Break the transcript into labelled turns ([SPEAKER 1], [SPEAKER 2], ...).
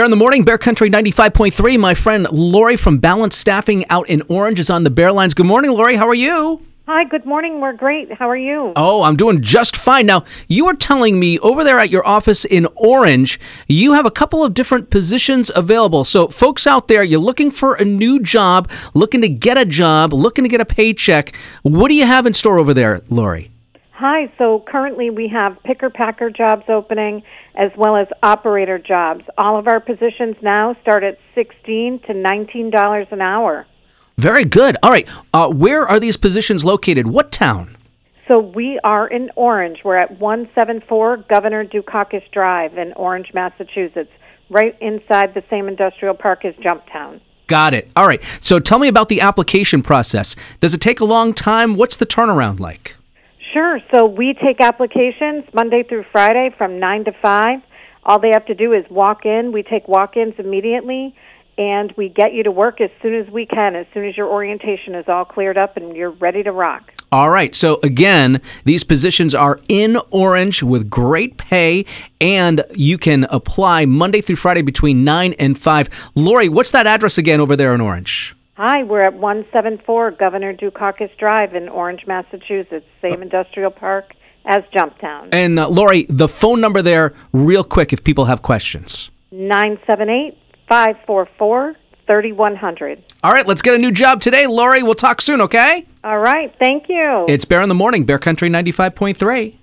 [SPEAKER 1] Bear in the morning, Bear Country 95.3. My friend Lori from Balance Staffing out in Orange is on the Bear Lines. Good morning, Lori. How are you?
[SPEAKER 2] Hi, good morning. We're great. How are you?
[SPEAKER 1] Oh, I'm doing just fine. Now, you were telling me over there at your office in Orange, you have a couple of different positions available. So, folks out there, you're looking for a new job, looking to get a job, looking to get a paycheck. What do you have in store over there, Lori?
[SPEAKER 2] Hi. So currently we have picker packer jobs opening as well as operator jobs. All of our positions now start at 16 to $19 an hour.
[SPEAKER 1] Very good. All right. Uh, where are these positions located? What town?
[SPEAKER 2] So we are in Orange. We're at 174 Governor Dukakis Drive in Orange, Massachusetts, right inside the same industrial park as Jumptown.
[SPEAKER 1] Got it. All right. So tell me about the application process. Does it take a long time? What's the turnaround like?
[SPEAKER 2] Sure. So we take applications Monday through Friday from 9 to 5. All they have to do is walk in. We take walk ins immediately, and we get you to work as soon as we can, as soon as your orientation is all cleared up and you're ready to rock.
[SPEAKER 1] All right. So, again, these positions are in Orange with great pay, and you can apply Monday through Friday between 9 and 5. Lori, what's that address again over there in Orange?
[SPEAKER 2] Hi, we're at 174 Governor Dukakis Drive in Orange, Massachusetts, same industrial park as Jumptown.
[SPEAKER 1] And, uh, Lori, the phone number there, real quick, if people have questions.
[SPEAKER 2] 978 544 3100.
[SPEAKER 1] All right, let's get a new job today. Lori, we'll talk soon, okay?
[SPEAKER 2] All right, thank you.
[SPEAKER 1] It's Bear in the Morning, Bear Country 95.3.